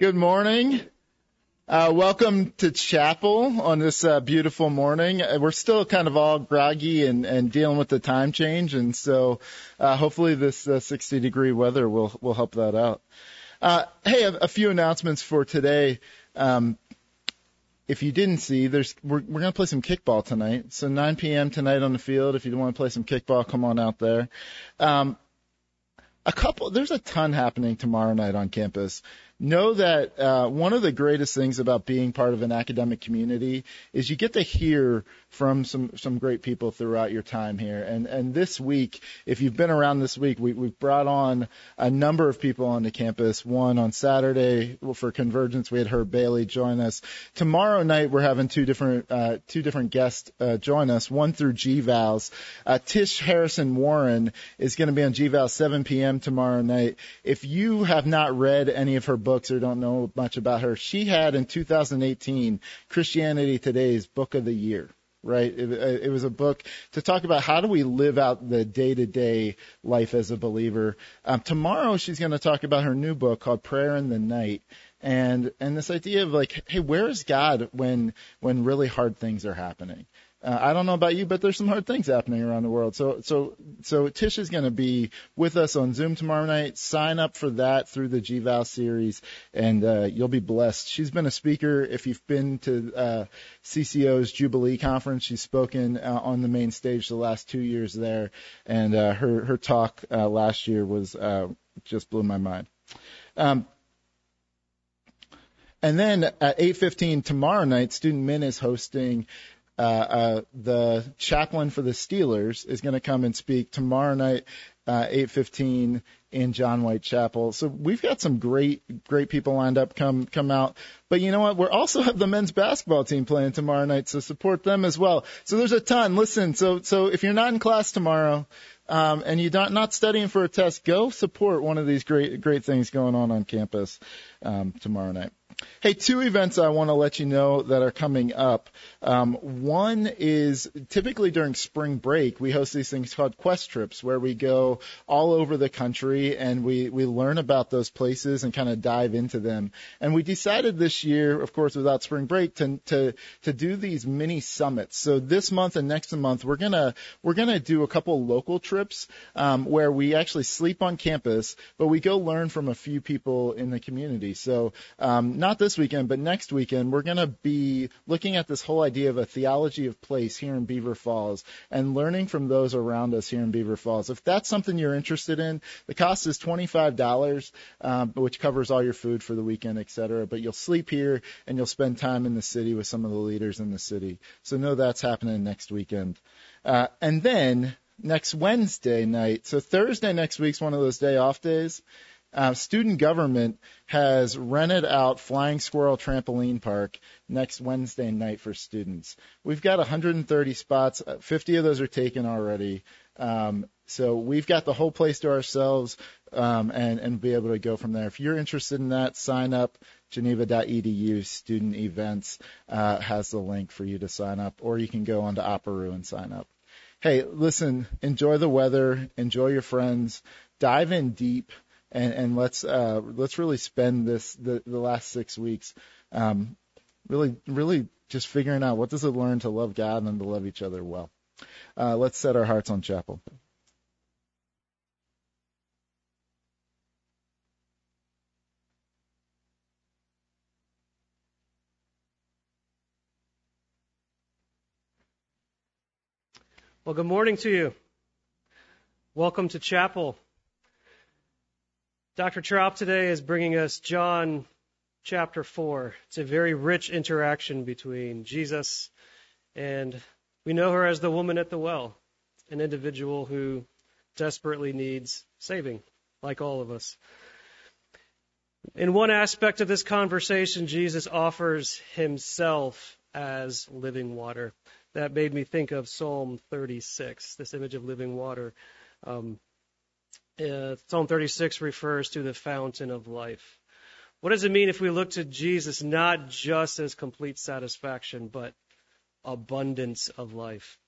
Good morning. Uh, welcome to chapel on this uh, beautiful morning. Uh, we're still kind of all groggy and, and dealing with the time change, and so uh, hopefully this uh, 60 degree weather will will help that out. Uh, hey, a, a few announcements for today. Um, if you didn't see, there's we're we're gonna play some kickball tonight. So 9 p.m. tonight on the field. If you want to play some kickball, come on out there. Um, a couple, there's a ton happening tomorrow night on campus know that uh, one of the greatest things about being part of an academic community is you get to hear from some some great people throughout your time here. And and this week, if you've been around this week, we, we've brought on a number of people onto campus. One on Saturday for Convergence, we had Herb Bailey join us. Tomorrow night, we're having two different uh, two different guests uh, join us. One through GVALs. Uh, Tish Harrison Warren is going to be on GVAL 7 p.m. tomorrow night. If you have not read any of her books or don't know much about her, she had in 2018 Christianity Today's Book of the Year right? It, it, was a book to talk about how do we live out the day to day life as a believer. Um, tomorrow she's going to talk about her new book called Prayer in the Night. And, and this idea of like, hey, where is God when, when really hard things are happening? Uh, I don't know about you, but there's some hard things happening around the world. So, so, so Tish is going to be with us on Zoom tomorrow night. Sign up for that through the GVAL series, and uh, you'll be blessed. She's been a speaker. If you've been to uh, CCO's Jubilee conference, she's spoken uh, on the main stage the last two years there, and uh, her her talk uh, last year was uh, just blew my mind. Um, and then at 8:15 tomorrow night, Student Min is hosting uh, uh, the chaplain for the Steelers is going to come and speak tomorrow night, uh, 8:15 in John White Chapel. So we've got some great, great people lined up. Come, come out. But you know what? We also have the men's basketball team playing tomorrow night, so support them as well. So there's a ton. Listen, so so if you're not in class tomorrow, um, and you're not, not studying for a test, go support one of these great great things going on on campus um, tomorrow night. Hey, two events I want to let you know that are coming up. Um, one is typically during spring break, we host these things called quest trips where we go all over the country and we, we learn about those places and kind of dive into them. And we decided this year, of course, without spring break, to, to, to do these mini summits. So this month and next month, we're gonna, we're gonna do a couple local trips, um, where we actually sleep on campus, but we go learn from a few people in the community. So, um, not this weekend, but next weekend, we're going to be looking at this whole idea of a theology of place here in Beaver Falls and learning from those around us here in Beaver Falls. If that's something you're interested in, the cost is $25, um, which covers all your food for the weekend, et cetera. But you'll sleep here and you'll spend time in the city with some of the leaders in the city. So know that's happening next weekend. Uh, and then next Wednesday night, so Thursday next week's one of those day off days uh, student government has rented out Flying Squirrel Trampoline Park next Wednesday night for students. We've got 130 spots. 50 of those are taken already. Um, so we've got the whole place to ourselves um, and, and be able to go from there. If you're interested in that, sign up. Geneva.edu student events uh, has the link for you to sign up, or you can go onto Opera and sign up. Hey, listen, enjoy the weather, enjoy your friends, dive in deep and, and let's uh, let's really spend this the, the last six weeks um, really really just figuring out what does it learn to love God and to love each other well. Uh, let's set our hearts on chapel. Well, good morning to you. Welcome to chapel. Dr. Troup today is bringing us John chapter 4. It's a very rich interaction between Jesus and we know her as the woman at the well, an individual who desperately needs saving, like all of us. In one aspect of this conversation, Jesus offers himself as living water. That made me think of Psalm 36, this image of living water. Um, uh, Psalm 36 refers to the fountain of life. What does it mean if we look to Jesus not just as complete satisfaction, but abundance of life?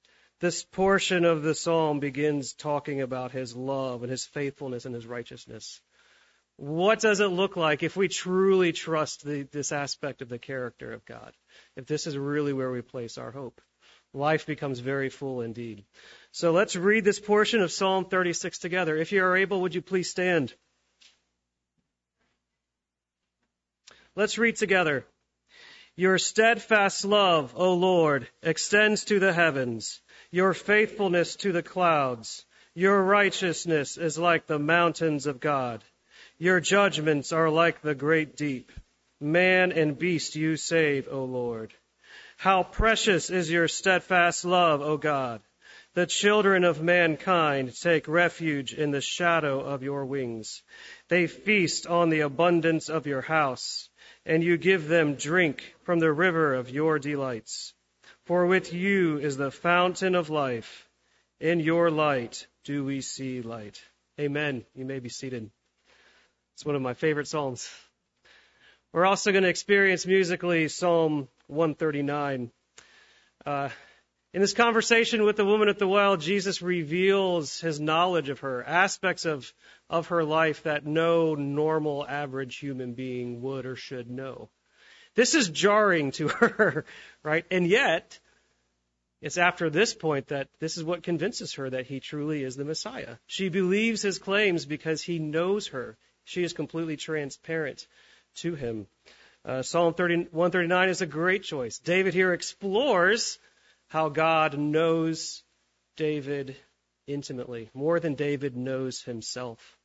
This portion of the psalm begins talking about his love and his faithfulness and his righteousness. What does it look like if we truly trust the, this aspect of the character of God? If this is really where we place our hope? Life becomes very full indeed. So let's read this portion of Psalm 36 together. If you are able, would you please stand? Let's read together. Your steadfast love, O Lord, extends to the heavens, your faithfulness to the clouds. Your righteousness is like the mountains of God. Your judgments are like the great deep. Man and beast you save, O Lord. How precious is your steadfast love, O God. The children of mankind take refuge in the shadow of your wings. They feast on the abundance of your house, and you give them drink from the river of your delights. For with you is the fountain of life. In your light do we see light. Amen. You may be seated. It's one of my favorite Psalms. We're also going to experience musically Psalm 139. Uh, in this conversation with the woman at the well, Jesus reveals his knowledge of her, aspects of, of her life that no normal average human being would or should know. This is jarring to her, right? And yet, it's after this point that this is what convinces her that he truly is the Messiah. She believes his claims because he knows her. She is completely transparent to him. Uh, Psalm 30, 139 is a great choice. David here explores how God knows David intimately, more than David knows himself.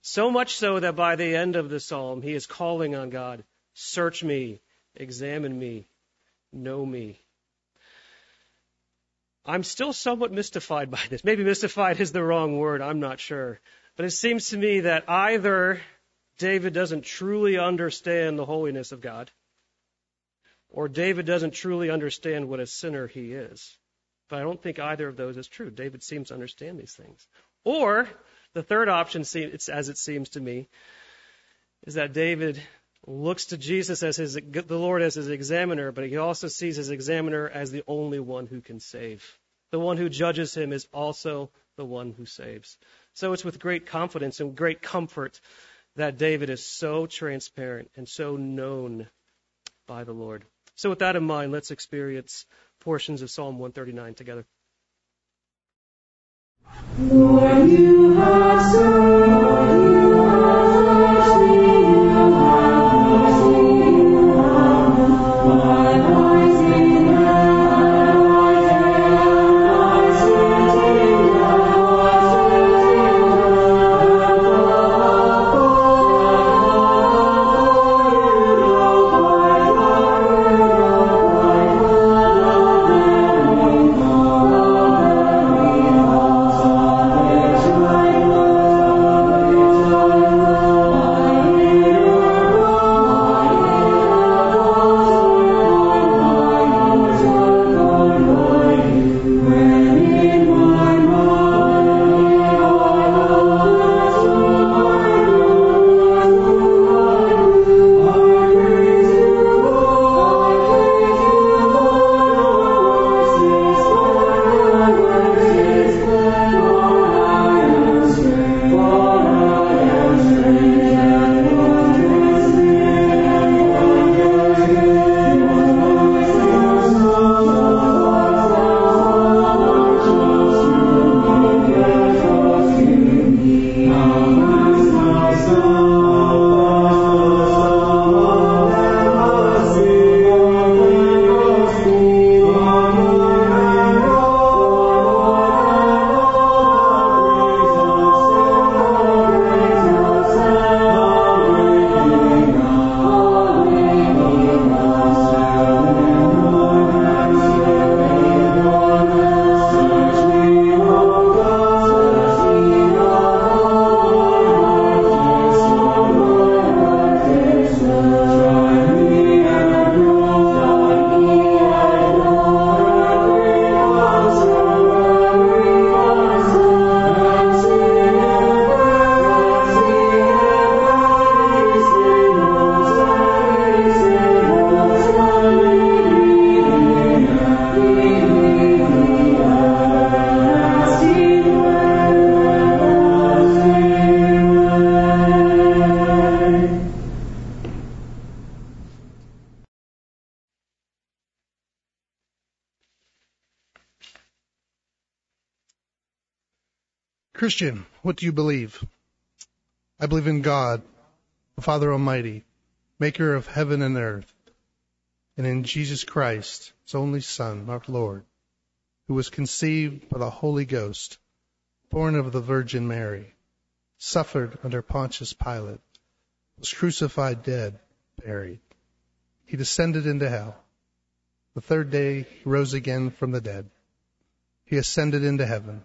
So much so that by the end of the psalm, he is calling on God, search me, examine me, know me. I'm still somewhat mystified by this. Maybe mystified is the wrong word, I'm not sure. But it seems to me that either David doesn't truly understand the holiness of God, or David doesn't truly understand what a sinner he is. But I don't think either of those is true. David seems to understand these things. Or the third option, as it seems to me, is that David looks to Jesus as his, the Lord as his examiner, but he also sees his examiner as the only one who can save. The one who judges him is also the one who saves. So it's with great confidence and great comfort that David is so transparent and so known by the Lord. So with that in mind, let's experience portions of Psalm 139 together. Lord, you so Christian, what do you believe? I believe in God, the Father Almighty, maker of heaven and earth, and in Jesus Christ, his only Son, our Lord, who was conceived by the Holy Ghost, born of the Virgin Mary, suffered under Pontius Pilate, was crucified, dead, buried. He descended into hell. The third day he rose again from the dead. He ascended into heaven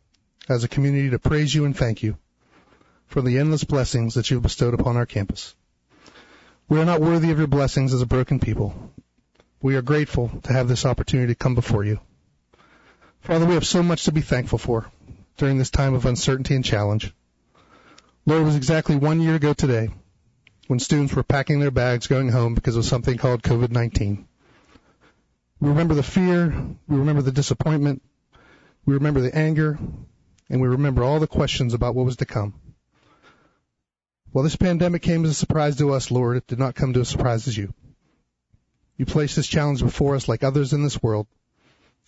as a community to praise you and thank you for the endless blessings that you have bestowed upon our campus. We are not worthy of your blessings as a broken people. We are grateful to have this opportunity to come before you. Father, we have so much to be thankful for during this time of uncertainty and challenge. Lord, it was exactly one year ago today when students were packing their bags going home because of something called COVID-19. We remember the fear, we remember the disappointment, we remember the anger, and we remember all the questions about what was to come. Well, this pandemic came as a surprise to us, Lord. It did not come to a surprise as you. You placed this challenge before us, like others in this world,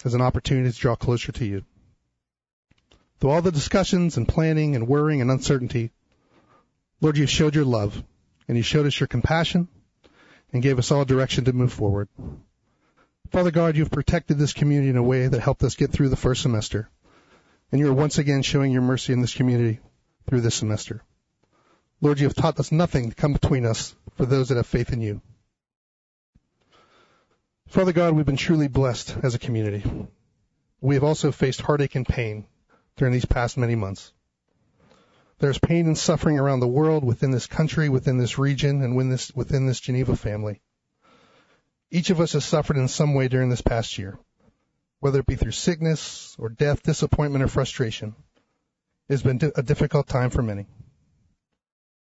as an opportunity to draw closer to you. Through all the discussions and planning and worrying and uncertainty, Lord, you showed your love and you showed us your compassion and gave us all direction to move forward. Father God, you've protected this community in a way that helped us get through the first semester. And you are once again showing your mercy in this community through this semester. Lord, you have taught us nothing to come between us for those that have faith in you. Father God, we've been truly blessed as a community. We have also faced heartache and pain during these past many months. There's pain and suffering around the world, within this country, within this region, and within this, within this Geneva family. Each of us has suffered in some way during this past year whether it be through sickness or death, disappointment or frustration, it has been a difficult time for many.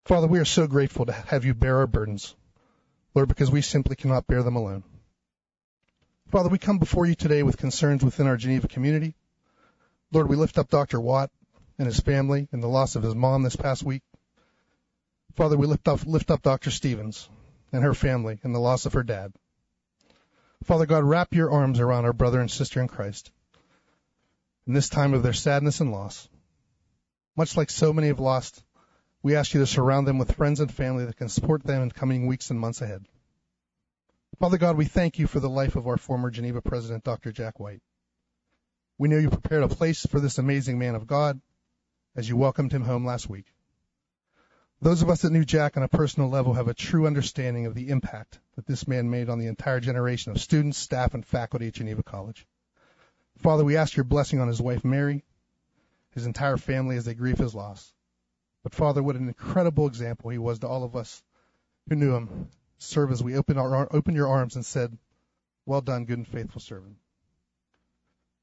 Father, we are so grateful to have you bear our burdens, Lord, because we simply cannot bear them alone. Father, we come before you today with concerns within our Geneva community. Lord, we lift up Dr. Watt and his family and the loss of his mom this past week. Father, we lift up, lift up Dr. Stevens and her family and the loss of her dad. Father God, wrap your arms around our brother and sister in Christ in this time of their sadness and loss. Much like so many have lost, we ask you to surround them with friends and family that can support them in coming weeks and months ahead. Father God, we thank you for the life of our former Geneva president, Dr. Jack White. We know you prepared a place for this amazing man of God as you welcomed him home last week. Those of us that knew Jack on a personal level have a true understanding of the impact that this man made on the entire generation of students, staff, and faculty at Geneva College. Father, we ask your blessing on his wife Mary, his entire family as they grieve his loss. But Father, what an incredible example he was to all of us who knew him. Serve as we open our your arms and said, "Well done, good and faithful servant."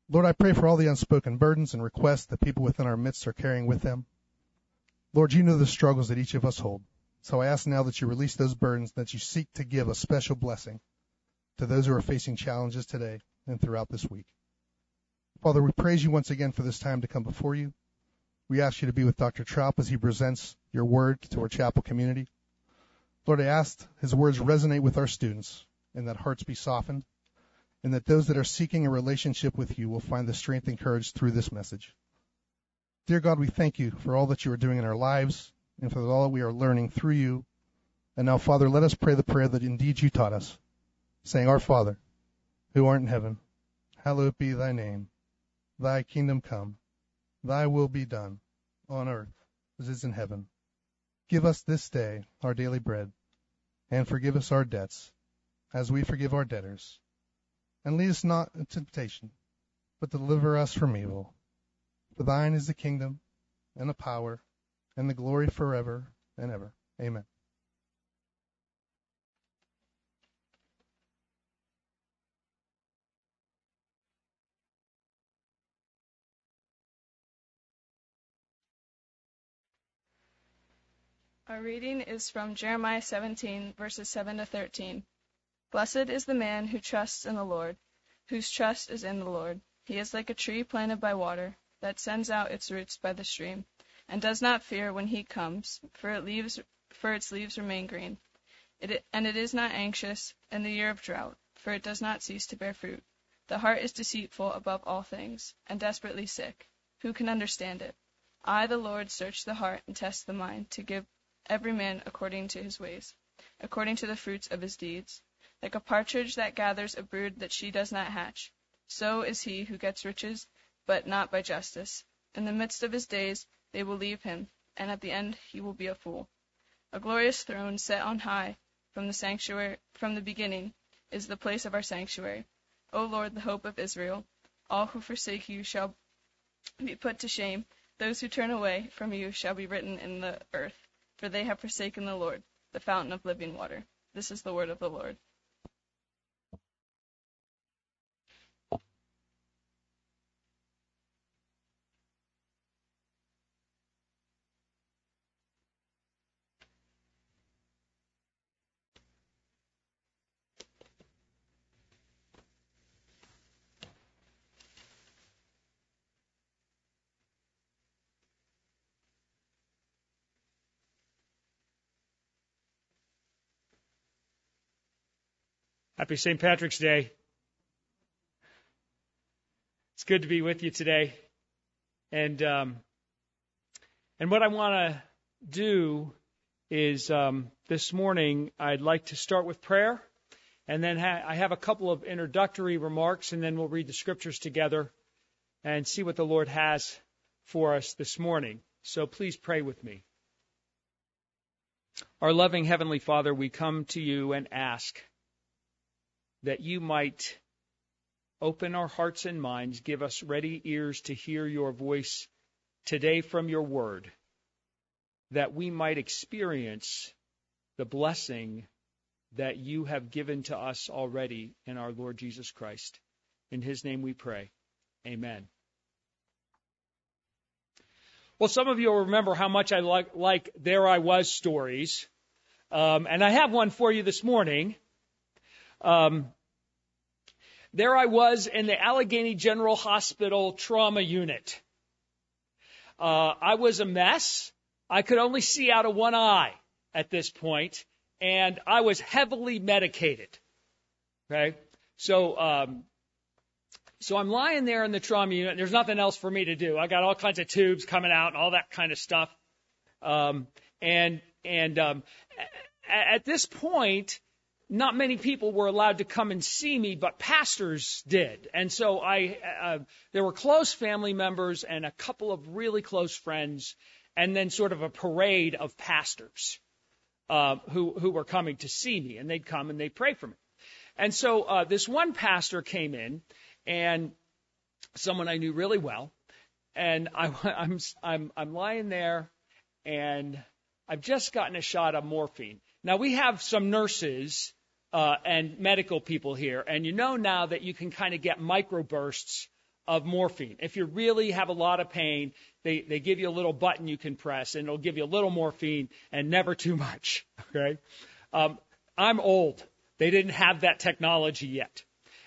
Lord, I pray for all the unspoken burdens and requests that people within our midst are carrying with them. Lord, you know the struggles that each of us hold. So I ask now that you release those burdens, that you seek to give a special blessing to those who are facing challenges today and throughout this week. Father, we praise you once again for this time to come before you. We ask you to be with Dr. Troup as he presents your word to our chapel community. Lord, I ask his words resonate with our students and that hearts be softened and that those that are seeking a relationship with you will find the strength and courage through this message. Dear God, we thank you for all that you are doing in our lives and for all that we are learning through you. And now, Father, let us pray the prayer that indeed you taught us, saying, Our Father, who art in heaven, hallowed be thy name. Thy kingdom come. Thy will be done, on earth as it is in heaven. Give us this day our daily bread, and forgive us our debts, as we forgive our debtors. And lead us not into temptation, but deliver us from evil. For thine is the kingdom, and the power, and the glory forever and ever. Amen. Our reading is from Jeremiah 17, verses 7 to 13. Blessed is the man who trusts in the Lord, whose trust is in the Lord. He is like a tree planted by water, that sends out its roots by the stream, and does not fear when heat comes, for, it leaves, for its leaves remain green. It, and it is not anxious in the year of drought, for it does not cease to bear fruit. The heart is deceitful above all things, and desperately sick. Who can understand it? I, the Lord, search the heart and test the mind, to give every man according to his ways, according to the fruits of his deeds. Like a partridge that gathers a brood that she does not hatch, so is he who gets riches, but not by justice. In the midst of his days they will leave him, and at the end he will be a fool. A glorious throne set on high from the sanctuary from the beginning is the place of our sanctuary. O Lord, the hope of Israel, all who forsake you shall be put to shame. Those who turn away from you shall be written in the earth for they have forsaken the Lord, the fountain of living water. This is the word of the Lord. Happy St. Patrick's Day. It's good to be with you today. And um, and what I want to do is um, this morning I'd like to start with prayer, and then ha- I have a couple of introductory remarks, and then we'll read the scriptures together and see what the Lord has for us this morning. So please pray with me. Our loving Heavenly Father, we come to you and ask that you might open our hearts and minds, give us ready ears to hear your voice today from your word, that we might experience the blessing that you have given to us already in our Lord Jesus Christ. In his name we pray. Amen. Well, some of you will remember how much I like, like There I Was stories. Um, and I have one for you this morning. Um, there I was in the Allegheny General Hospital trauma unit. Uh, I was a mess. I could only see out of one eye at this point, and I was heavily medicated. Okay, so um, so I'm lying there in the trauma unit. And there's nothing else for me to do. I got all kinds of tubes coming out and all that kind of stuff. Um, and and um, at this point, not many people were allowed to come and see me, but pastors did. And so I, uh, there were close family members and a couple of really close friends, and then sort of a parade of pastors uh, who who were coming to see me, and they'd come and they'd pray for me. And so uh, this one pastor came in, and someone I knew really well, and I, I'm I'm I'm lying there, and I've just gotten a shot of morphine. Now we have some nurses uh, and medical people here, and you know now that you can kind of get microbursts of morphine. If you really have a lot of pain, they, they give you a little button you can press, and it'll give you a little morphine and never too much. Okay, um, I'm old. They didn't have that technology yet,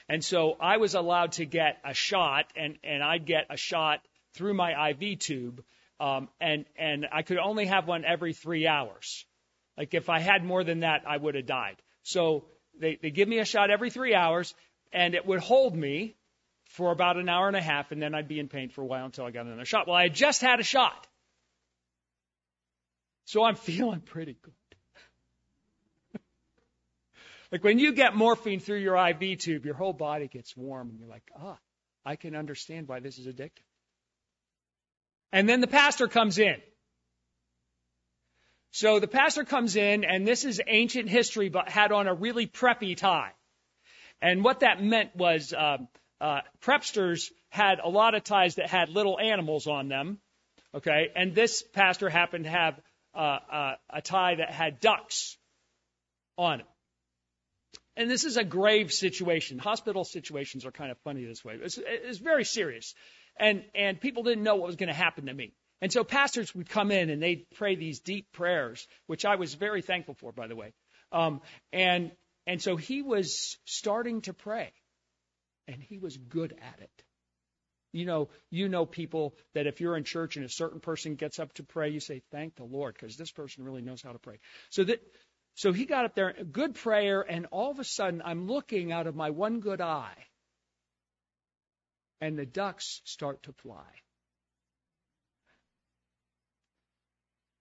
and so I was allowed to get a shot, and and I'd get a shot through my IV tube, um, and and I could only have one every three hours. Like if I had more than that, I would have died. So they, they give me a shot every three hours, and it would hold me for about an hour and a half, and then I'd be in pain for a while until I got another shot. Well, I had just had a shot. So I'm feeling pretty good. like when you get morphine through your IV tube, your whole body gets warm, and you're like, ah, I can understand why this is addictive. And then the pastor comes in. So the pastor comes in, and this is ancient history, but had on a really preppy tie. And what that meant was uh, uh, prepsters had a lot of ties that had little animals on them. Okay, and this pastor happened to have uh, uh, a tie that had ducks on it. And this is a grave situation. Hospital situations are kind of funny this way. It's, it's very serious, and and people didn't know what was going to happen to me. And so pastors would come in and they'd pray these deep prayers, which I was very thankful for, by the way. Um, and and so he was starting to pray, and he was good at it. You know, you know people that if you're in church and a certain person gets up to pray, you say, "Thank the Lord," because this person really knows how to pray. So that, so he got up there, good prayer, and all of a sudden, I'm looking out of my one good eye, and the ducks start to fly.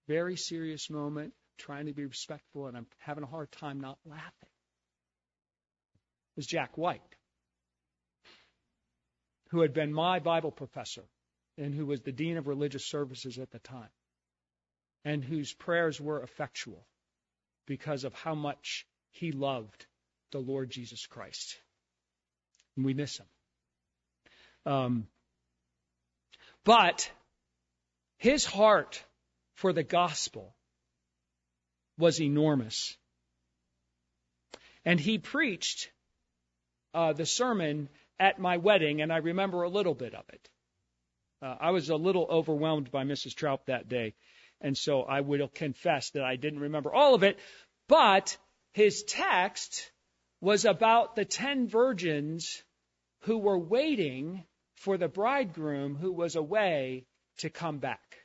Very serious moment, trying to be respectful, and I'm having a hard time not laughing. It was Jack White who had been my Bible professor and who was the dean of religious services at the time, and whose prayers were effectual because of how much he loved the Lord Jesus Christ. And we miss him. Um, but his heart for the gospel was enormous. And he preached uh, the sermon at my wedding, and I remember a little bit of it. Uh, I was a little overwhelmed by Mrs. Troup that day, and so I will confess that I didn't remember all of it. But his text was about the ten virgins who were waiting for the bridegroom who was away to come back.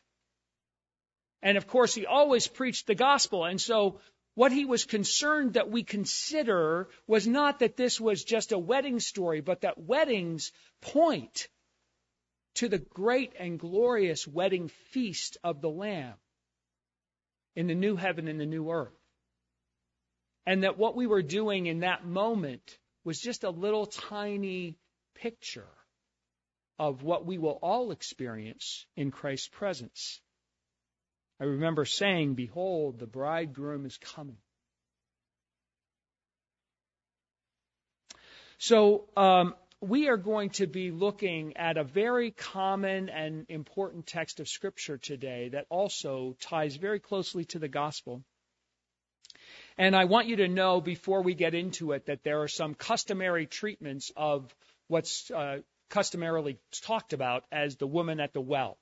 And of course, he always preached the gospel. And so what he was concerned that we consider was not that this was just a wedding story, but that weddings point to the great and glorious wedding feast of the Lamb in the new heaven and the new earth. And that what we were doing in that moment was just a little tiny picture of what we will all experience in Christ's presence. I remember saying, Behold, the bridegroom is coming. So, um, we are going to be looking at a very common and important text of Scripture today that also ties very closely to the gospel. And I want you to know before we get into it that there are some customary treatments of what's uh, customarily talked about as the woman at the well.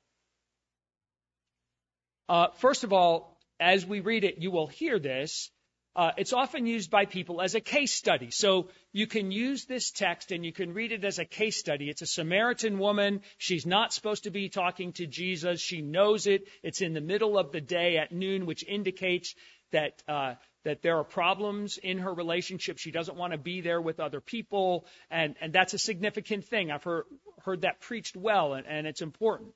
Uh, first of all, as we read it, you will hear this. Uh, it's often used by people as a case study. So you can use this text and you can read it as a case study. It's a Samaritan woman. She's not supposed to be talking to Jesus. She knows it. It's in the middle of the day at noon, which indicates that uh, that there are problems in her relationship. She doesn't want to be there with other people, and and that's a significant thing. I've heard heard that preached well, and, and it's important.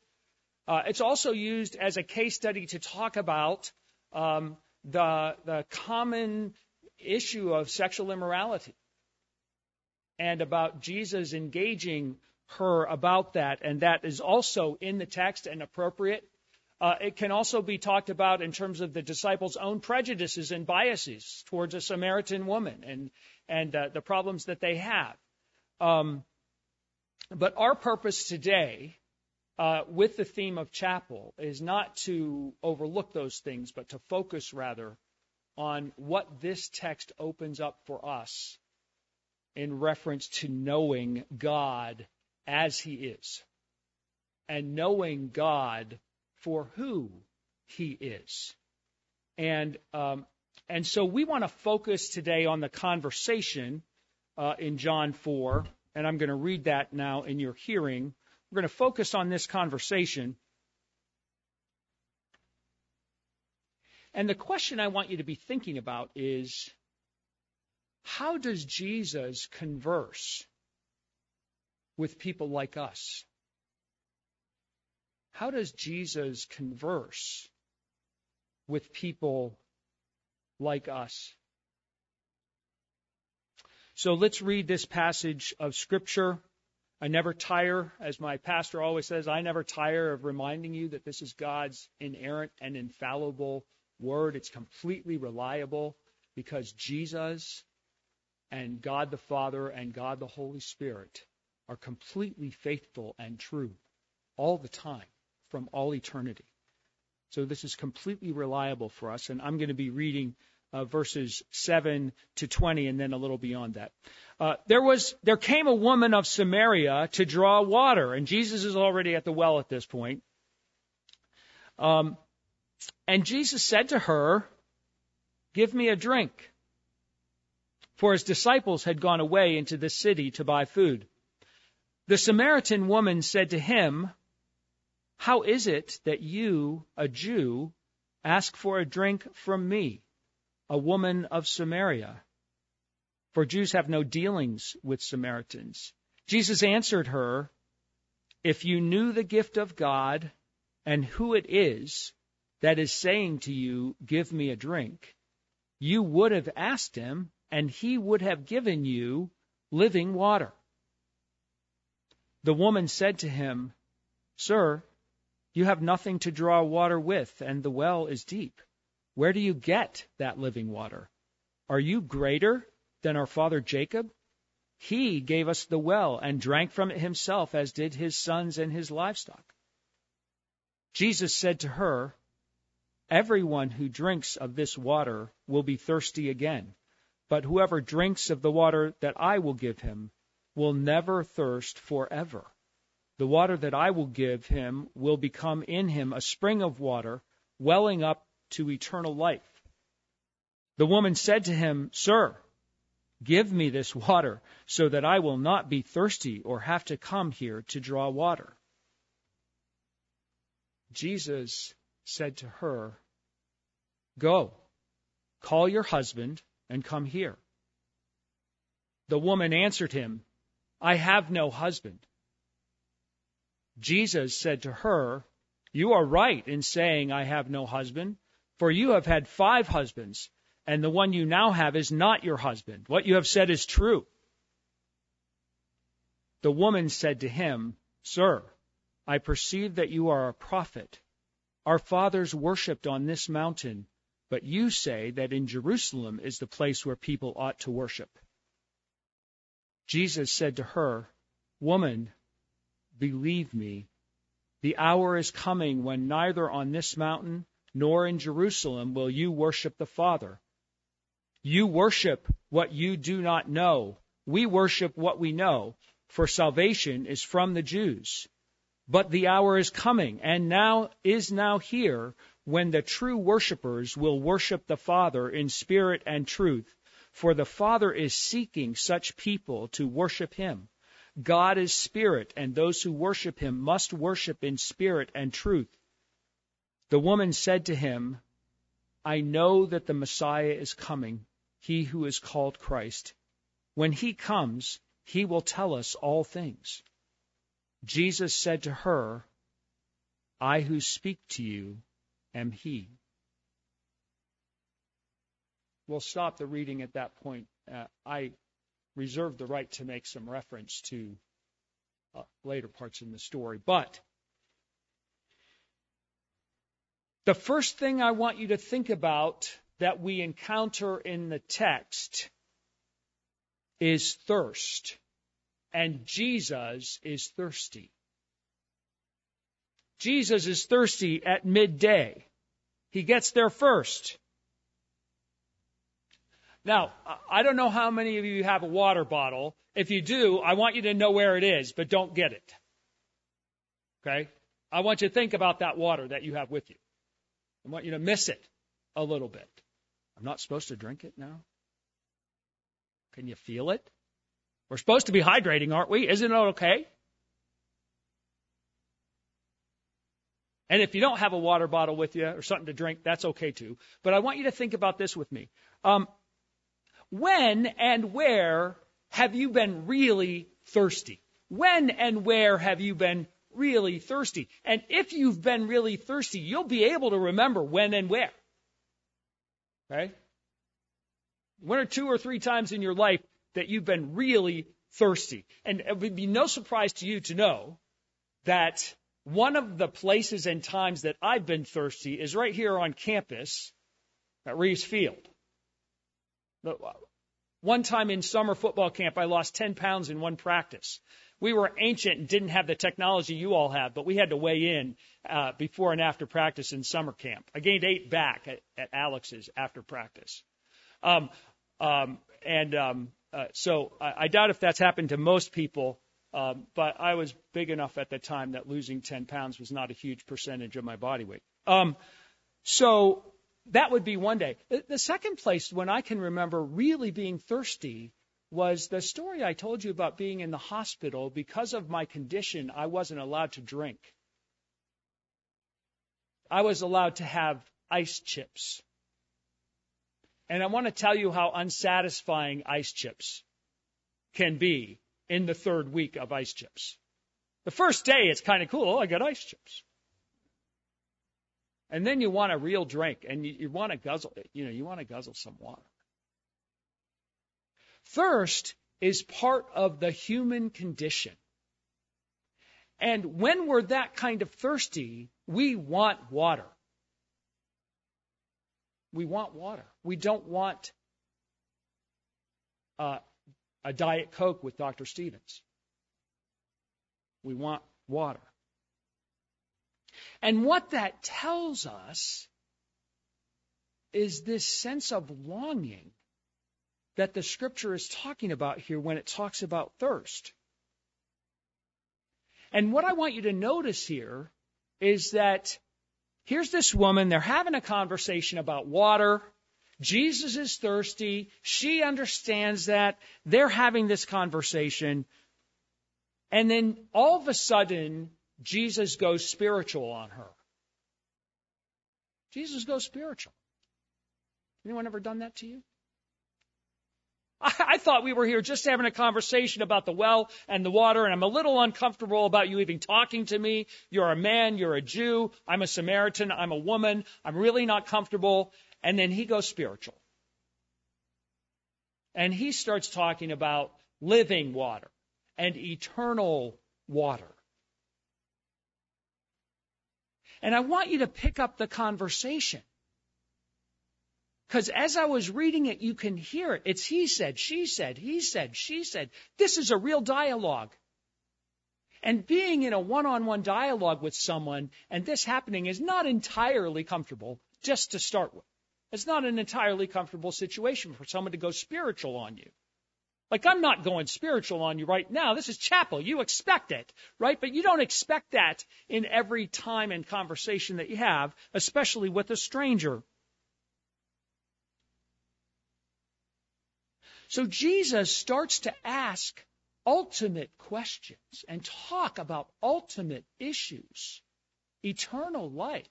Uh, it's also used as a case study to talk about um, the, the common issue of sexual immorality and about Jesus engaging her about that, and that is also in the text and appropriate. Uh, it can also be talked about in terms of the disciples' own prejudices and biases towards a Samaritan woman and and uh, the problems that they have. Um, but our purpose today uh, with the theme of chapel is not to overlook those things, but to focus rather on what this text opens up for us in reference to knowing God as He is and knowing God for who He is. And um, and so we want to focus today on the conversation uh, in John 4, and I'm going to read that now in your hearing we're going to focus on this conversation. And the question I want you to be thinking about is how does Jesus converse with people like us? How does Jesus converse with people like us? So let's read this passage of Scripture. I never tire, as my pastor always says, I never tire of reminding you that this is God's inerrant and infallible word. It's completely reliable because Jesus and God the Father and God the Holy Spirit are completely faithful and true all the time from all eternity. So this is completely reliable for us, and I'm going to be reading uh, verses 7 to 20 and then a little beyond that. Uh, there was, there came a woman of Samaria to draw water, and Jesus is already at the well at this point. Um, and Jesus said to her, Give me a drink. For his disciples had gone away into the city to buy food. The Samaritan woman said to him, How is it that you, a Jew, ask for a drink from me, a woman of Samaria? For Jews have no dealings with Samaritans. Jesus answered her, If you knew the gift of God and who it is that is saying to you, Give me a drink, you would have asked him, and he would have given you living water. The woman said to him, Sir, you have nothing to draw water with, and the well is deep. Where do you get that living water? Are you greater than our father Jacob? He gave us the well and drank from it himself, as did his sons and his livestock. Jesus said to her, Everyone who drinks of this water will be thirsty again, but whoever drinks of the water that I will give him will never thirst forever. The water that I will give him will become in him a spring of water welling up to eternal life. The woman said to him, Sir, give me this water so that I will not be thirsty or have to come here to draw water. Jesus said to her, Go, call your husband and come here. The woman answered him, I have no husband. Jesus said to her, You are right in saying, I have no husband, for you have had five husbands, and the one you now have is not your husband. What you have said is true. The woman said to him, Sir, I perceive that you are a prophet. Our fathers worshipped on this mountain, but you say that in Jerusalem is the place where people ought to worship. Jesus said to her, Woman, believe me, the hour is coming when neither on this mountain nor in Jerusalem will you worship the Father. You worship what you do not know. We worship what we know, for salvation is from the Jews. But the hour is coming, and now is now here, when the true worshippers will worship the Father in spirit and truth, for the Father is seeking such people to worship him. God is spirit, and those who worship him must worship in spirit and truth. The woman said to him, I know that the Messiah is coming, he who is called Christ. When he comes, he will tell us all things. Jesus said to her, I who speak to you am he. We'll stop the reading at that point. Uh, I reserve the right to make some reference to uh, later parts in the story. But the first thing I want you to think about that we encounter in the text is thirst and Jesus is thirsty. Jesus is thirsty at midday. He gets there first. Now, I don't know how many of you have a water bottle. If you do, I want you to know where it is, but don't get it. Okay? I want you to think about that water that you have with you. I want you to miss it a little bit. I'm not supposed to drink it now. Can you feel it? We're supposed to be hydrating, aren't we? Isn't it okay? And if you don't have a water bottle with you or something to drink, that's okay too. But I want you to think about this with me. Um, when and where have you been really thirsty? When and where have you been really thirsty? And if you've been really thirsty, you'll be able to remember when and where. Okay? One or two or three times in your life, that you've been really thirsty. And it would be no surprise to you to know that one of the places and times that I've been thirsty is right here on campus at Reeves Field. Uh, one time in summer football camp, I lost 10 pounds in one practice. We were ancient and didn't have the technology you all have, but we had to weigh in uh, before and after practice in summer camp. I gained eight back at, at Alex's after practice. Um, um, and um, uh, so I, I doubt if that's happened to most people Um, but I was big enough at the time that losing 10 pounds was not a huge percentage of my body weight. Um, so that would be one day. The, the second place when I can remember really being thirsty was the story I told you about being in the hospital. Because of my condition, I wasn't allowed to drink. I was allowed to have ice chips. And I want to tell you how unsatisfying ice chips can be in the third week of ice chips. The first day, it's kind of cool. Oh, I got ice chips. And then you want a real drink and you, you want to guzzle, you know, you want to guzzle some water. Thirst is part of the human condition. And when we're that kind of thirsty, we want water. We want water. We don't want uh, a Diet Coke with Dr. Stevens. We want water. And what that tells us is this sense of longing that the scripture is talking about here when it talks about thirst. And what I want you to notice here is that here's this woman, they're having a conversation about water. Jesus is thirsty. She understands that. They're having this conversation. And then all of a sudden, Jesus goes spiritual on her. Jesus goes spiritual. Anyone ever done that to you? I, I thought we were here just having a conversation about the well and the water, and I'm a little uncomfortable about you even talking to me. You're a man, you're a Jew, I'm a Samaritan, I'm a woman, I'm really not comfortable. And then he goes spiritual. And he starts talking about living water and eternal water. And I want you to pick up the conversation. Because as I was reading it, you can hear it. It's he said, she said, he said, she said. This is a real dialogue. And being in a one on one dialogue with someone and this happening is not entirely comfortable, just to start with. It's not an entirely comfortable situation for someone to go spiritual on you. Like I'm not going spiritual on you right now. This is chapel. You expect it, right? But you don't expect that in every time and conversation that you have, especially with a stranger. So Jesus starts to ask ultimate questions and talk about ultimate issues, eternal life.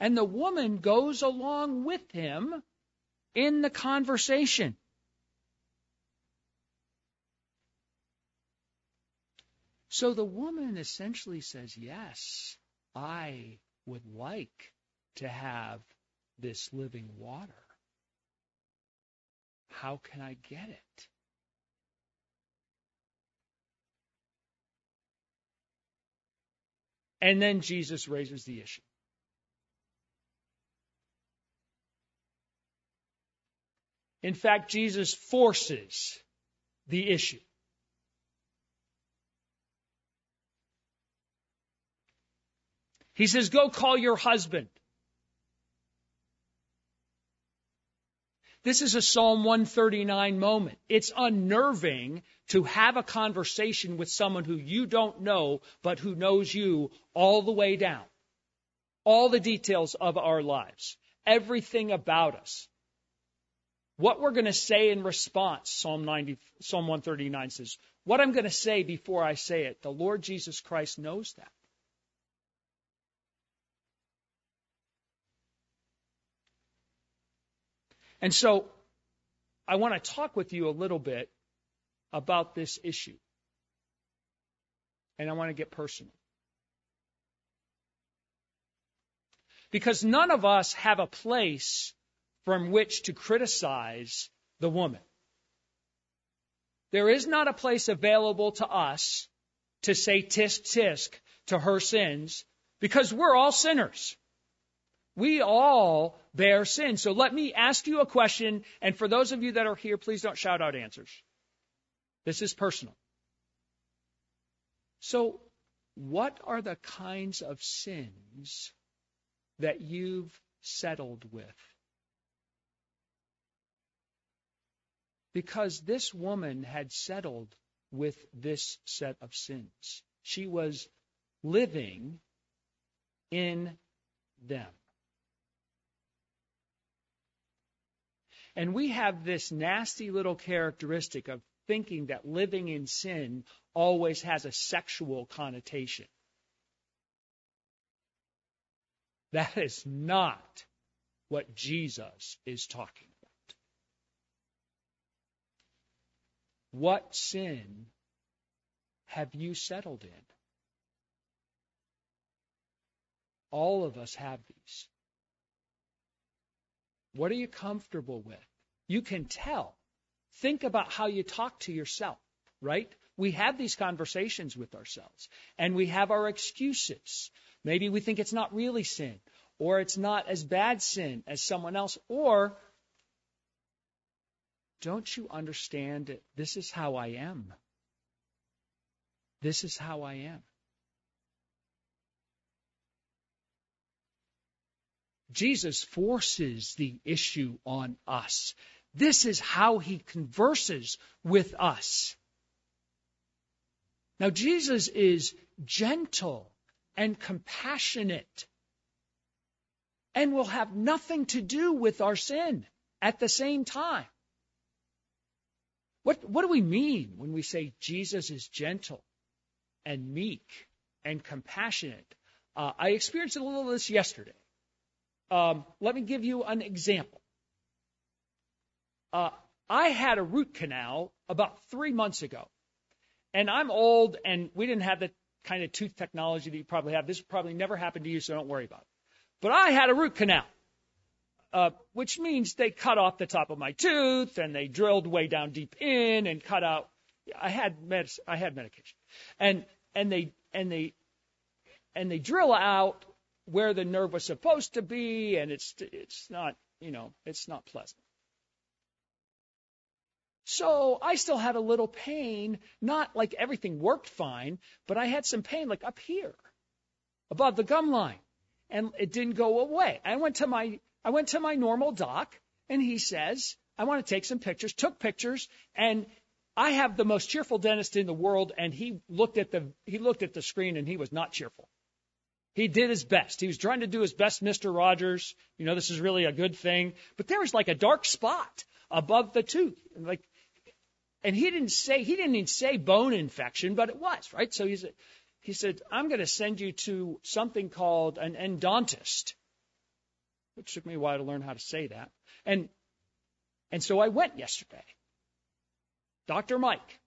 And the woman goes along with him in the conversation. So the woman essentially says, Yes, I would like to have this living water. How can I get it? And then Jesus raises the issue. In fact, Jesus forces the issue. He says, Go call your husband. This is a Psalm 139 moment. It's unnerving to have a conversation with someone who you don't know, but who knows you all the way down. All the details of our lives. Everything about us. What we're going to say in response, Psalm 90, Psalm 139 says, what I'm going to say before I say it, the Lord Jesus Christ knows that. And so I want to talk with you a little bit about this issue. And I want to get personal. Because none of us have a place from which to criticize the woman. There is not a place available to us to say tisk tisk to her sins because we're all sinners. We all bear sin. So let me ask you a question, and for those of you that are here, please don't shout out answers. This is personal. So, what are the kinds of sins that you've settled with? Because this woman had settled with this set of sins. She was living in them. And we have this nasty little characteristic of thinking that living in sin always has a sexual connotation. That is not what Jesus is talking about. What sin have you settled in? All of us have these. What are you comfortable with? You can tell. Think about how you talk to yourself, right? We have these conversations with ourselves and we have our excuses. Maybe we think it's not really sin or it's not as bad sin as someone else or don't you understand? This is how I am. This is how I am. Jesus forces the issue on us. This is how he converses with us. Now, Jesus is gentle and compassionate and will have nothing to do with our sin at the same time. What, what do we mean when we say Jesus is gentle and meek and compassionate? Uh, I experienced a little of this yesterday. Um, let me give you an example. Uh, I had a root canal about three months ago, and I'm old, and we didn't have the kind of tooth technology that you probably have. This probably never happened to you, so don't worry about it. But I had a root canal, uh, which means they cut off the top of my tooth and they drilled way down deep in and cut out. I had med- I had medication, and and they and they and they drill out where the nerve was supposed to be, and it's it's not you know it's not pleasant. So I still had a little pain, not like everything worked fine, but I had some pain like up here, above the gum line, and it didn't go away. I went to my I went to my normal doc, and he says I want to take some pictures. Took pictures, and I have the most cheerful dentist in the world, and he looked at the he looked at the screen, and he was not cheerful. He did his best. He was trying to do his best, Mr. Rogers. You know, this is really a good thing. But there was like a dark spot above the tooth. Like, and he didn't say, he didn't even say bone infection, but it was, right? So he said, he said, I'm going to send you to something called an endodontist, which took me a while to learn how to say that. And, and so I went yesterday. Dr. Mike.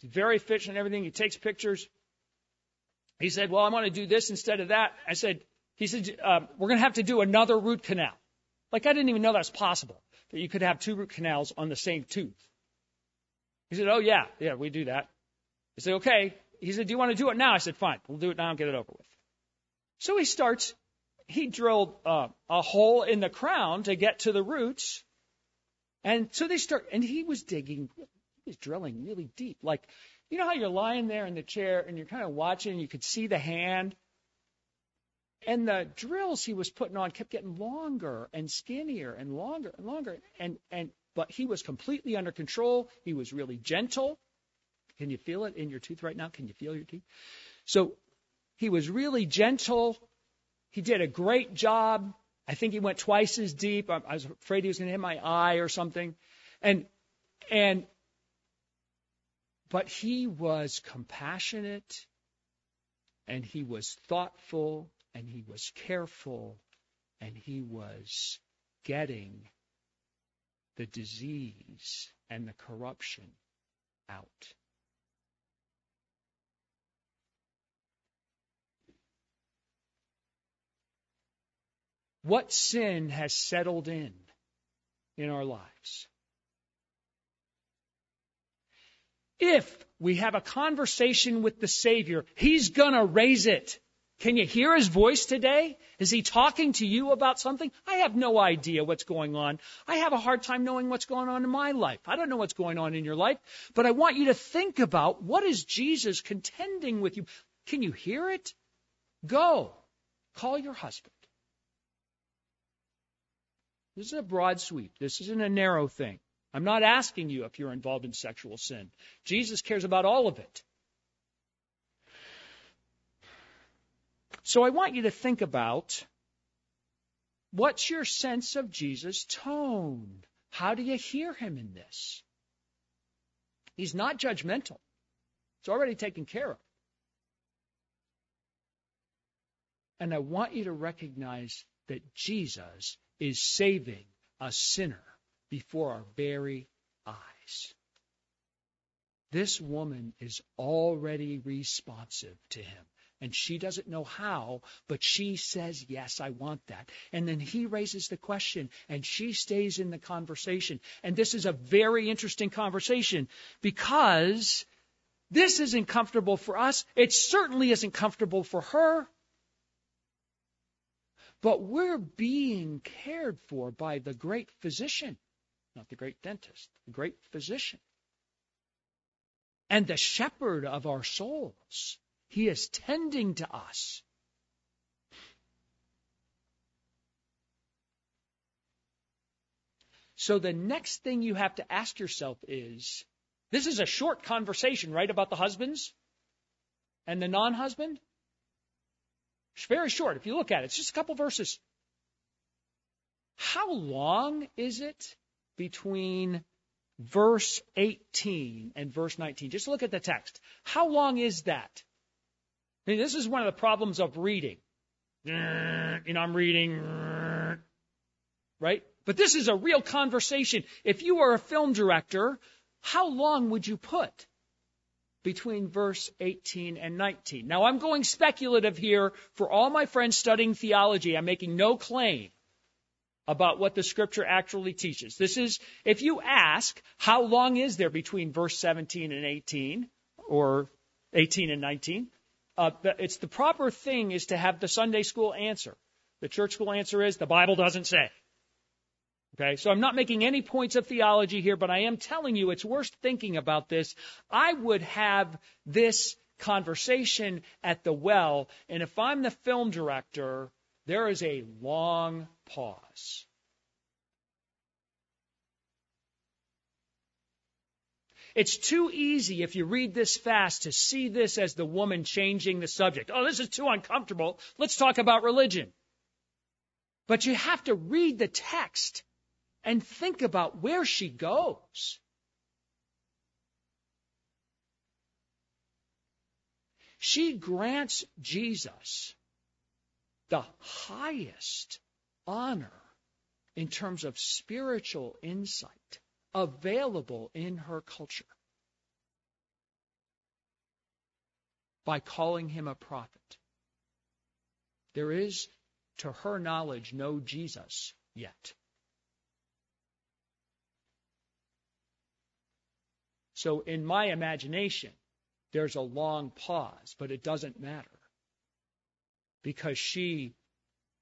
He's very efficient and everything. He takes pictures. He said, well, I want to do this instead of that. I said, he said, uh, we're going to have to do another root canal. Like I didn't even know that was possible, that you could have two root canals on the same tooth. He said, oh yeah, yeah, we do that. I said, okay. He said, do you want to do it now? I said, fine, we'll do it now and get it over with. So he starts, he drilled uh, a hole in the crown to get to the roots. And so they start, and he was digging, he was drilling really deep. Like you know how you're lying there in the chair and you're kind of watching and you could see the hand? And the drills he was putting on kept getting longer and skinnier and longer and longer. And, and, but he was completely under control. He was really gentle. Can you feel it in your tooth right now? Can you feel your teeth? So he was really gentle. He did a great job. I think he went twice as deep. I, I was afraid he was going to hit my eye or something. And, and but he was compassionate and he was thoughtful and he was careful and he was getting the disease and the corruption out. What sin has settled in in our lives? If we have a conversation with the Savior, He's gonna raise it. Can you hear His voice today? Is He talking to you about something? I have no idea what's going on. I have a hard time knowing what's going on in my life. I don't know what's going on in your life, but I want you to think about what is Jesus contending with you. Can you hear it? Go. Call your husband. This is a broad sweep. This isn't a narrow thing. I'm not asking you if you're involved in sexual sin. Jesus cares about all of it. So I want you to think about what's your sense of Jesus' tone? How do you hear him in this? He's not judgmental. It's already taken care of. And I want you to recognize that Jesus is saving a sinner before our very eyes. This woman is already responsive to him. And she doesn't know how, but she says, Yes, I want that. And then he raises the question, and she stays in the conversation. And this is a very interesting conversation because this isn't comfortable for us. It certainly isn't comfortable for her. But we're being cared for by the great physician, not the great dentist, the great physician. And the shepherd of our souls. He is tending to us. So the next thing you have to ask yourself is this is a short conversation, right, about the husbands and the non husband? It's very short. If you look at it, it's just a couple verses. How long is it between verse 18 and verse 19? Just look at the text. How long is that? I mean, this is one of the problems of reading. You know, I'm reading, right? But this is a real conversation. If you were a film director, how long would you put? between verse 18 and 19. Now, I'm going speculative here for all my friends studying theology. I'm making no claim about what the scripture actually teaches. This is, if you ask, how long is there between verse 17 and 18, or 18 and 19? Uh, it's the proper thing is to have the Sunday school answer. The church school answer is the Bible doesn't say. Okay, so I'm not making any points of theology here, but I am telling you it's worth thinking about this. I would have this conversation at the well, and if I'm the film director, there is a long pause. It's too easy if you read this fast to see this as the woman changing the subject. Oh, this is too uncomfortable. Let's talk about religion. But you have to read the text and think about where she goes. She grants Jesus the highest honor in terms of spiritual insight available in her culture by calling him a prophet. There is, to her knowledge, no Jesus yet. So in my imagination, there's a long pause, but it doesn't matter because she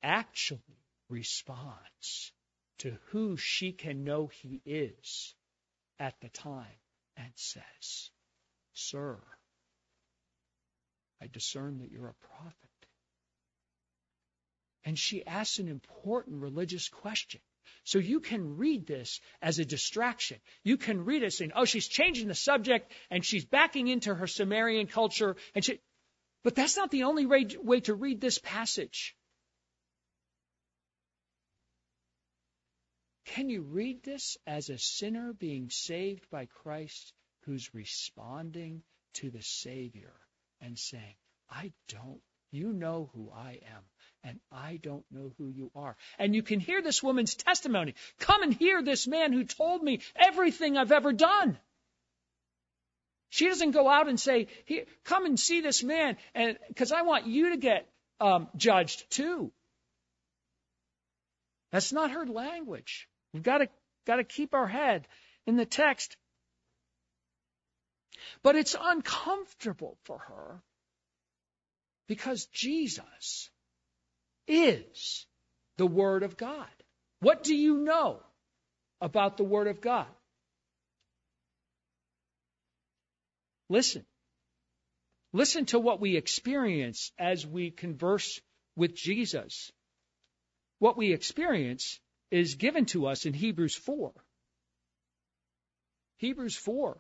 actually responds to who she can know he is at the time and says, Sir, I discern that you're a prophet. And she asks an important religious question. So you can read this as a distraction. You can read it saying, oh, she's changing the subject and she's backing into her Sumerian culture. And she, but that's not the only way, to read this passage. Can you read this as a sinner being saved by Christ who's responding to the Savior and saying, I don't, you know who I am and I don't know who you are. And you can hear this woman's testimony. Come and hear this man who told me everything I've ever done. She doesn't go out and say, come and see this man, and because I want you to get um, judged too. That's not her language. We've got to got to keep our head in the text. But it's uncomfortable for her because Jesus is the Word of God. What do you know about the Word of God? Listen. Listen to what we experience as we converse with Jesus. What we experience is given to us in Hebrews 4. Hebrews 4.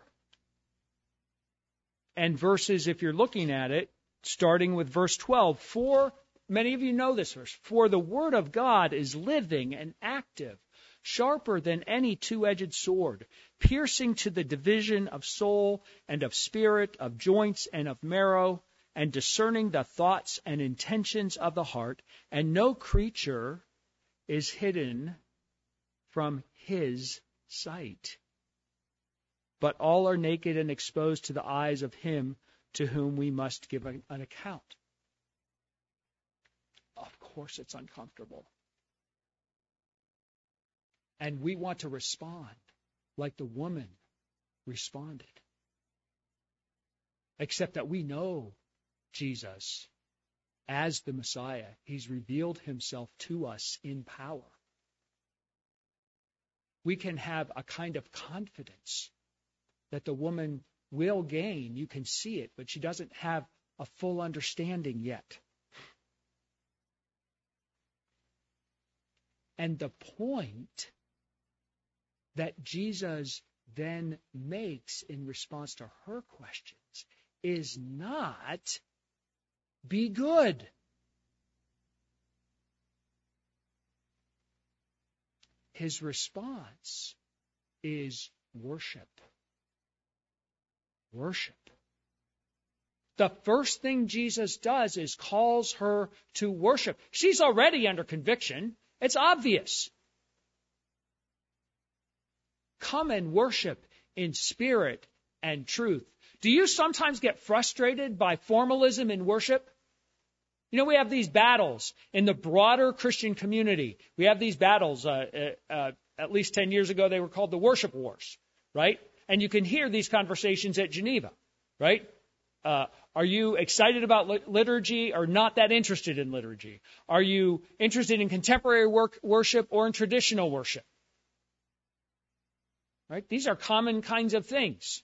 And verses, if you're looking at it, starting with verse 12, for many of you know this verse, for the word of God is living and active, sharper than any two edged sword, piercing to the division of soul and of spirit, of joints and of marrow, and discerning the thoughts and intentions of the heart, and no creature is hidden from his sight. But all are naked and exposed to the eyes of him to whom we must give an account. Of course, it's uncomfortable. And we want to respond like the woman responded. Except that we know Jesus as the Messiah. He's revealed himself to us in power. We can have a kind of confidence that the woman will gain. You can see it, but she doesn't have a full understanding yet. And the point that Jesus then makes in response to her questions is not be good. His response is worship. Worship. The first thing Jesus does is calls her to worship. She's already under conviction. It's obvious. Come and worship in spirit and truth. Do you sometimes get frustrated by formalism in worship? You know, we have these battles in the broader Christian community. We have these battles. Uh, uh, uh, at least 10 years ago, they were called the worship wars, right? And you can hear these conversations at Geneva, right? Uh, are you excited about liturgy or not that interested in liturgy? Are you interested in contemporary work, worship or in traditional worship? Right? These are common kinds of things.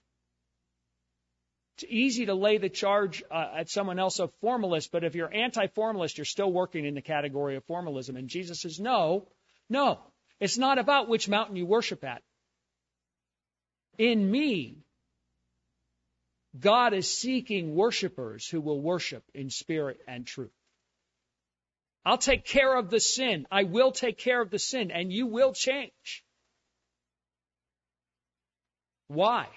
It's easy to lay the charge uh, at someone else of formalist, but if you're anti-formalist, you're still working in the category of formalism. And Jesus says, no, no. It's not about which mountain you worship at. In me, God is seeking worshipers who will worship in spirit and truth. I'll take care of the sin. I will take care of the sin, and you will change. Why?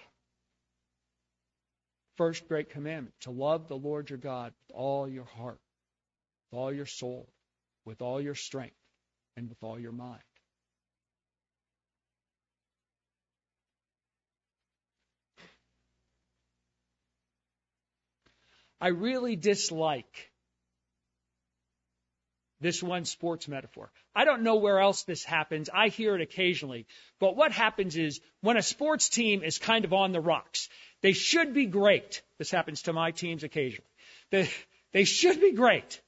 First great commandment to love the Lord your God with all your heart, with all your soul, with all your strength, and with all your mind. I really dislike this one sports metaphor. I don't know where else this happens. I hear it occasionally. But what happens is when a sports team is kind of on the rocks, they should be great. This happens to my teams occasionally. They, they should be great.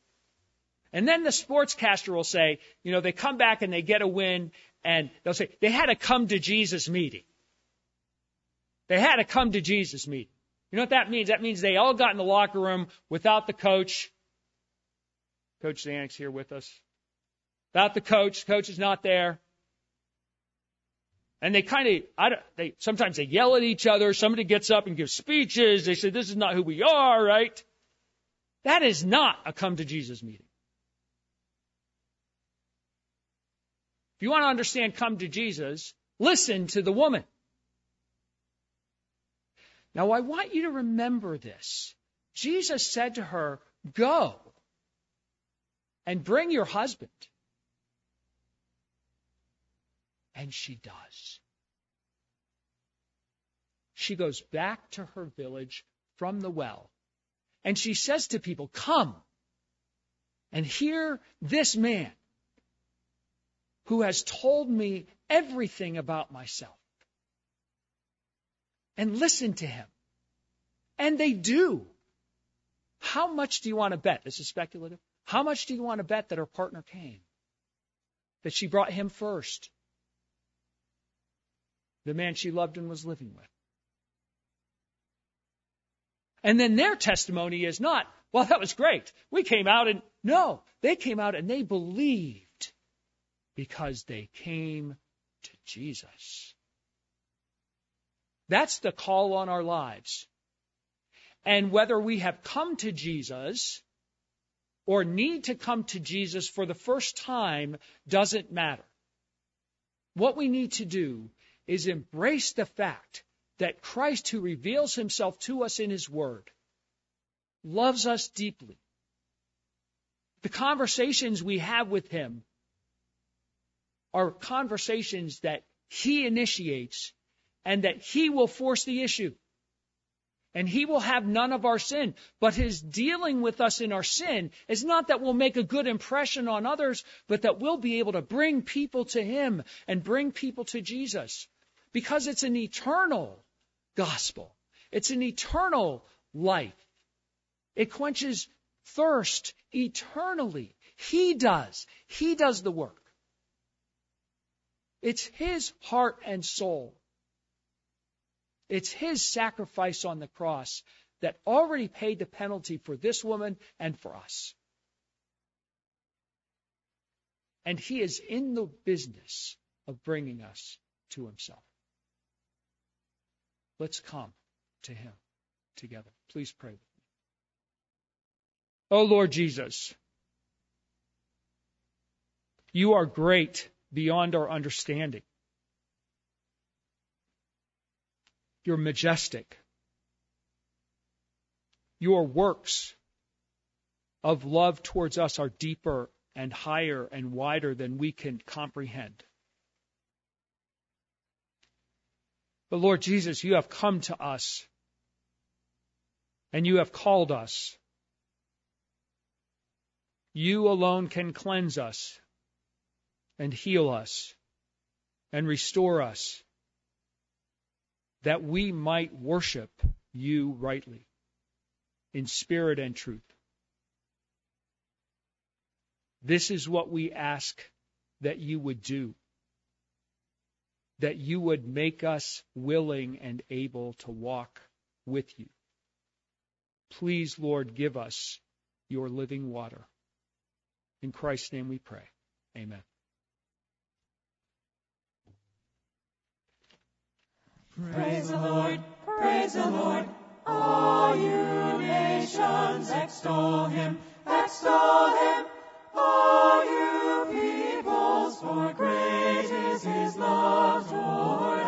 And then the sportscaster will say, you know, they come back and they get a win and they'll say, they had a come to Jesus meeting. They had a come to Jesus meeting. You know what that means? That means they all got in the locker room without the coach. Coach Zanik's here with us. Without the coach. The coach is not there. And they kind of, I don't, they, sometimes they yell at each other. Somebody gets up and gives speeches. They say, this is not who we are, right? That is not a come to Jesus meeting. If you want to understand come to Jesus, listen to the woman. Now, I want you to remember this. Jesus said to her, Go and bring your husband. And she does. She goes back to her village from the well. And she says to people, Come and hear this man who has told me everything about myself and listen to him. And they do. How much do you want to bet? This is speculative. How much do you want to bet that her partner came? That she brought him first? The man she loved and was living with. And then their testimony is not, well, that was great. We came out and, no, they came out and they believed because they came to Jesus. That's the call on our lives. And whether we have come to Jesus or need to come to Jesus for the first time doesn't matter. What we need to do is embrace the fact that Christ, who reveals himself to us in his word, loves us deeply. The conversations we have with him are conversations that he initiates and that he will force the issue. And he will have none of our sin. But his dealing with us in our sin is not that we'll make a good impression on others, but that we'll be able to bring people to him and bring people to Jesus. Because it's an eternal gospel. It's an eternal life. It quenches thirst eternally. He does. He does the work. It's His heart and soul. It's His sacrifice on the cross that already paid the penalty for this woman and for us. And He is in the business of bringing us to Himself. Let's come to Him together. Please pray with me. Oh Lord Jesus, you are great beyond our understanding. You're majestic. Your works of love towards us are deeper and higher and wider than we can comprehend. But Lord Jesus, you have come to us and you have called us. You alone can cleanse us and heal us and restore us that we might worship you rightly in spirit and truth. This is what we ask that you would do. That you would make us willing and able to walk with you. Please, Lord, give us your living water. In Christ's name we pray. Amen. Praise the Lord, praise the Lord, all you nations extol him, extol him, all you peoples, for great is his love toward